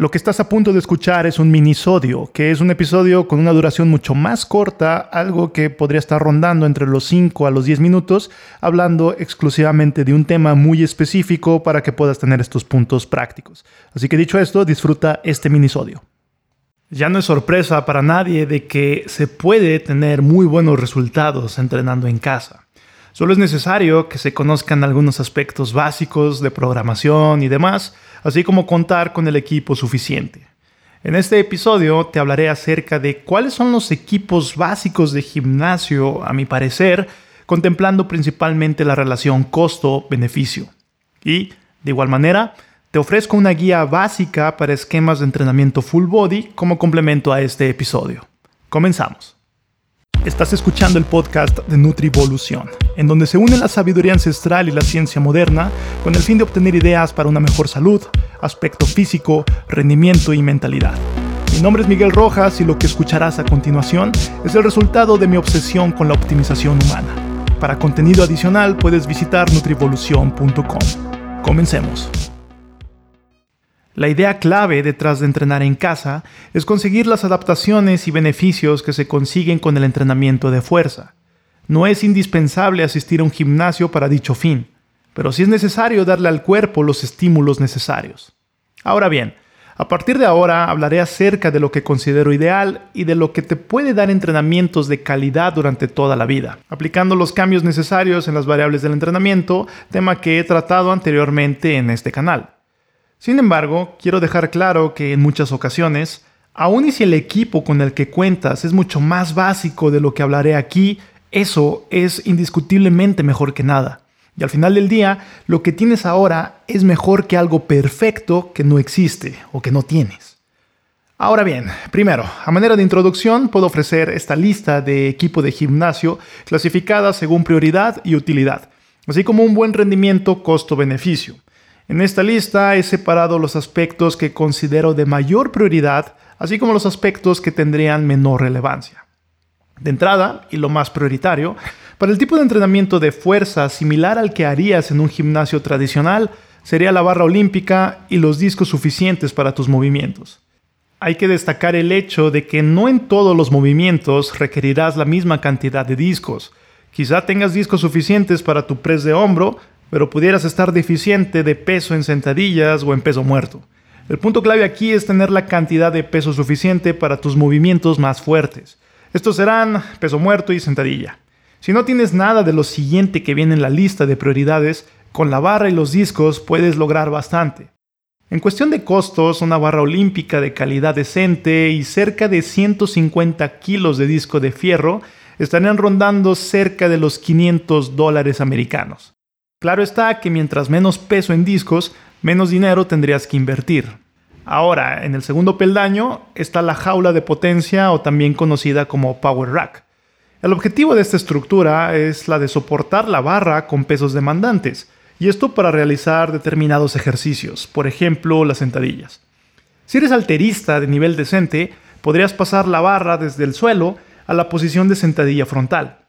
Lo que estás a punto de escuchar es un minisodio, que es un episodio con una duración mucho más corta, algo que podría estar rondando entre los 5 a los 10 minutos, hablando exclusivamente de un tema muy específico para que puedas tener estos puntos prácticos. Así que dicho esto, disfruta este minisodio. Ya no es sorpresa para nadie de que se puede tener muy buenos resultados entrenando en casa. Solo es necesario que se conozcan algunos aspectos básicos de programación y demás, así como contar con el equipo suficiente. En este episodio te hablaré acerca de cuáles son los equipos básicos de gimnasio, a mi parecer, contemplando principalmente la relación costo-beneficio. Y, de igual manera, te ofrezco una guía básica para esquemas de entrenamiento full body como complemento a este episodio. Comenzamos. Estás escuchando el podcast de Nutrivolución, en donde se une la sabiduría ancestral y la ciencia moderna con el fin de obtener ideas para una mejor salud, aspecto físico, rendimiento y mentalidad. Mi nombre es Miguel Rojas y lo que escucharás a continuación es el resultado de mi obsesión con la optimización humana. Para contenido adicional puedes visitar nutrivolución.com. Comencemos. La idea clave detrás de entrenar en casa es conseguir las adaptaciones y beneficios que se consiguen con el entrenamiento de fuerza. No es indispensable asistir a un gimnasio para dicho fin, pero sí es necesario darle al cuerpo los estímulos necesarios. Ahora bien, a partir de ahora hablaré acerca de lo que considero ideal y de lo que te puede dar entrenamientos de calidad durante toda la vida, aplicando los cambios necesarios en las variables del entrenamiento, tema que he tratado anteriormente en este canal. Sin embargo, quiero dejar claro que en muchas ocasiones, aun y si el equipo con el que cuentas es mucho más básico de lo que hablaré aquí, eso es indiscutiblemente mejor que nada. Y al final del día, lo que tienes ahora es mejor que algo perfecto que no existe o que no tienes. Ahora bien, primero, a manera de introducción, puedo ofrecer esta lista de equipo de gimnasio clasificada según prioridad y utilidad, así como un buen rendimiento costo-beneficio. En esta lista he separado los aspectos que considero de mayor prioridad, así como los aspectos que tendrían menor relevancia. De entrada, y lo más prioritario, para el tipo de entrenamiento de fuerza similar al que harías en un gimnasio tradicional, sería la barra olímpica y los discos suficientes para tus movimientos. Hay que destacar el hecho de que no en todos los movimientos requerirás la misma cantidad de discos. Quizá tengas discos suficientes para tu press de hombro, pero pudieras estar deficiente de peso en sentadillas o en peso muerto. El punto clave aquí es tener la cantidad de peso suficiente para tus movimientos más fuertes. Estos serán peso muerto y sentadilla. Si no tienes nada de lo siguiente que viene en la lista de prioridades, con la barra y los discos puedes lograr bastante. En cuestión de costos, una barra olímpica de calidad decente y cerca de 150 kilos de disco de fierro estarían rondando cerca de los 500 dólares americanos. Claro está que mientras menos peso en discos, menos dinero tendrías que invertir. Ahora, en el segundo peldaño está la jaula de potencia o también conocida como Power Rack. El objetivo de esta estructura es la de soportar la barra con pesos demandantes, y esto para realizar determinados ejercicios, por ejemplo las sentadillas. Si eres alterista de nivel decente, podrías pasar la barra desde el suelo a la posición de sentadilla frontal.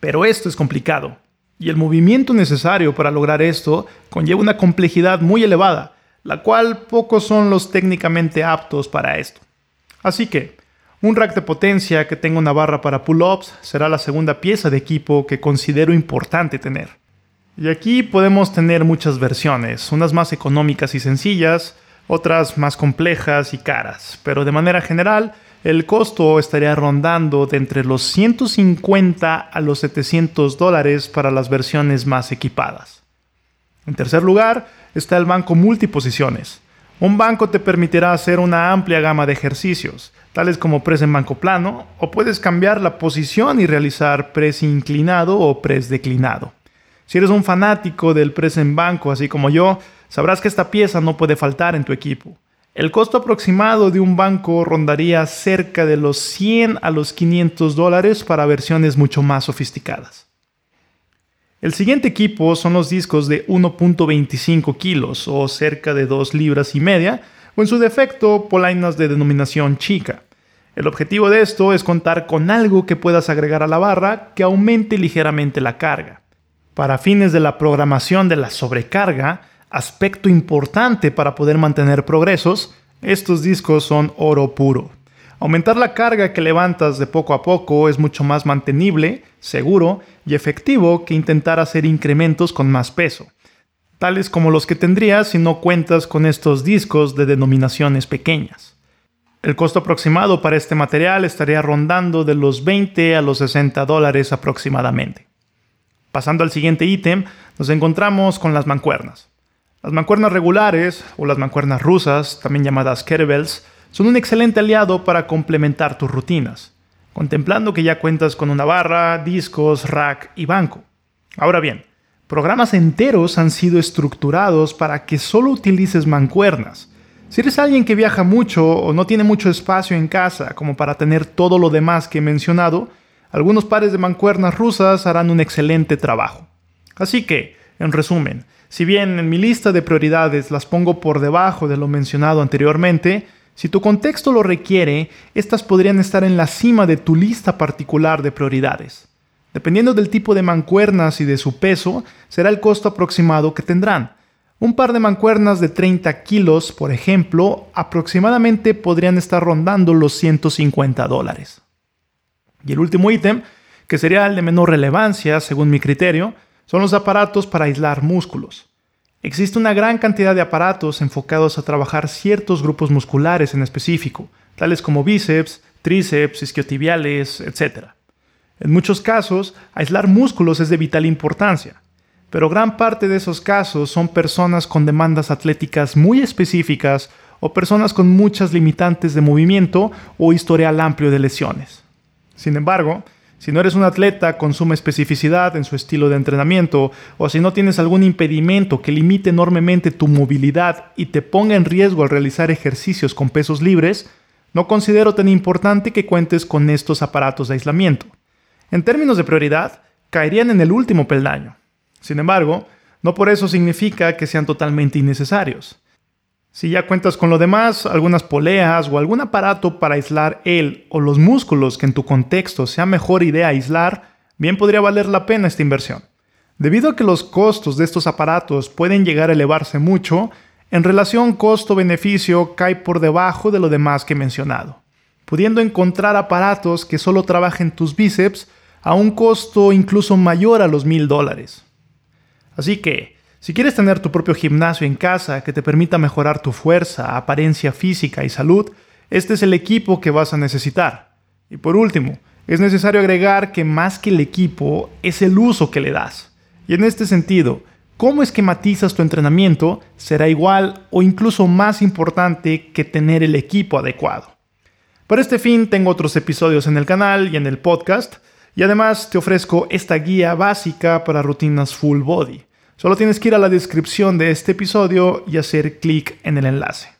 Pero esto es complicado, y el movimiento necesario para lograr esto conlleva una complejidad muy elevada, la cual pocos son los técnicamente aptos para esto. Así que, un rack de potencia que tenga una barra para pull-ups será la segunda pieza de equipo que considero importante tener. Y aquí podemos tener muchas versiones, unas más económicas y sencillas, otras más complejas y caras, pero de manera general, el costo estaría rondando de entre los 150 a los 700 dólares para las versiones más equipadas. En tercer lugar está el banco multiposiciones. Un banco te permitirá hacer una amplia gama de ejercicios, tales como press en banco plano, o puedes cambiar la posición y realizar press inclinado o press declinado. Si eres un fanático del press en banco, así como yo, sabrás que esta pieza no puede faltar en tu equipo. El costo aproximado de un banco rondaría cerca de los 100 a los 500 dólares para versiones mucho más sofisticadas. El siguiente equipo son los discos de 1.25 kilos o cerca de 2 libras y media, o en su defecto polainas de denominación chica. El objetivo de esto es contar con algo que puedas agregar a la barra que aumente ligeramente la carga. Para fines de la programación de la sobrecarga, aspecto importante para poder mantener progresos, Estos discos son oro puro. Aumentar la carga que levantas de poco a poco es mucho más mantenible, seguro y efectivo que intentar hacer incrementos con más peso, tales como los que tendrías si no cuentas con estos discos de denominaciones pequeñas. El costo aproximado para este material estaría rondando de los 20 a los 60 dólares aproximadamente. Pasando al siguiente ítem, nos encontramos con las mancuernas. Las mancuernas regulares, o las mancuernas rusas, también llamadas kettlebells, son un excelente aliado para complementar tus rutinas, contemplando que ya cuentas con una barra, discos, rack y banco. Ahora bien, programas enteros han sido estructurados para que solo utilices mancuernas, si eres alguien que viaja mucho o no tiene mucho espacio en casa como para tener todo lo demás que he mencionado, algunos pares de mancuernas rusas harán un excelente trabajo. Así que, en resumen, si bien en mi lista de prioridades las pongo por debajo de lo mencionado anteriormente, si tu contexto lo requiere, estas podrían estar en la cima de tu lista particular de prioridades. Dependiendo del tipo de mancuernas y de su peso, será el costo aproximado que tendrán. Un par de mancuernas de 30 kilos, por ejemplo, aproximadamente podrían estar rondando los 150 dólares. Y el último ítem, que sería el de menor relevancia según mi criterio, son los aparatos para aislar músculos. Existe una gran cantidad de aparatos enfocados a trabajar ciertos grupos musculares en específico, tales como bíceps, tríceps, isquiotibiales, etc. En muchos casos, aislar músculos es de vital importancia, pero gran parte de esos casos son personas con demandas atléticas muy específicas o personas con muchas limitantes de movimiento o historial amplio de lesiones. Sin embargo, si no eres un atleta con suma especificidad en su estilo de entrenamiento o si no tienes algún impedimento que limite enormemente tu movilidad y te ponga en riesgo al realizar ejercicios con pesos libres, no considero tan importante que cuentes con estos aparatos de aislamiento. En términos de prioridad, caerían en el último peldaño. Sin embargo, no por eso significa que sean totalmente innecesarios. Si ya cuentas con lo demás, algunas poleas o algún aparato para aislar el o los músculos que en tu contexto sea mejor idea aislar, bien podría valer la pena esta inversión. Debido a que los costos de estos aparatos pueden llegar a elevarse mucho, en relación costo-beneficio cae por debajo de lo demás que he mencionado, pudiendo encontrar aparatos que solo trabajen tus bíceps a un costo incluso mayor a los mil dólares. Así que, si quieres tener tu propio gimnasio en casa que te permita mejorar tu fuerza, apariencia física y salud, este es el equipo que vas a necesitar. Y por último, es necesario agregar que más que el equipo es el uso que le das. Y en este sentido, cómo esquematizas tu entrenamiento será igual o incluso más importante que tener el equipo adecuado. Para este fin tengo otros episodios en el canal y en el podcast, y además te ofrezco esta guía básica para rutinas full body. Solo tienes que ir a la descripción de este episodio y hacer clic en el enlace.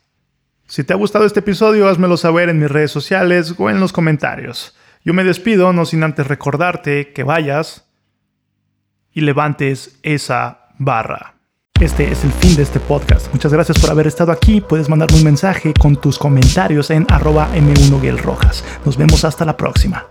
Si te ha gustado este episodio, házmelo saber en mis redes sociales o en los comentarios. Yo me despido, no sin antes recordarte que vayas y levantes esa barra. Este es el fin de este podcast. Muchas gracias por haber estado aquí. Puedes mandarme un mensaje con tus comentarios en arroba m1 Nos vemos hasta la próxima.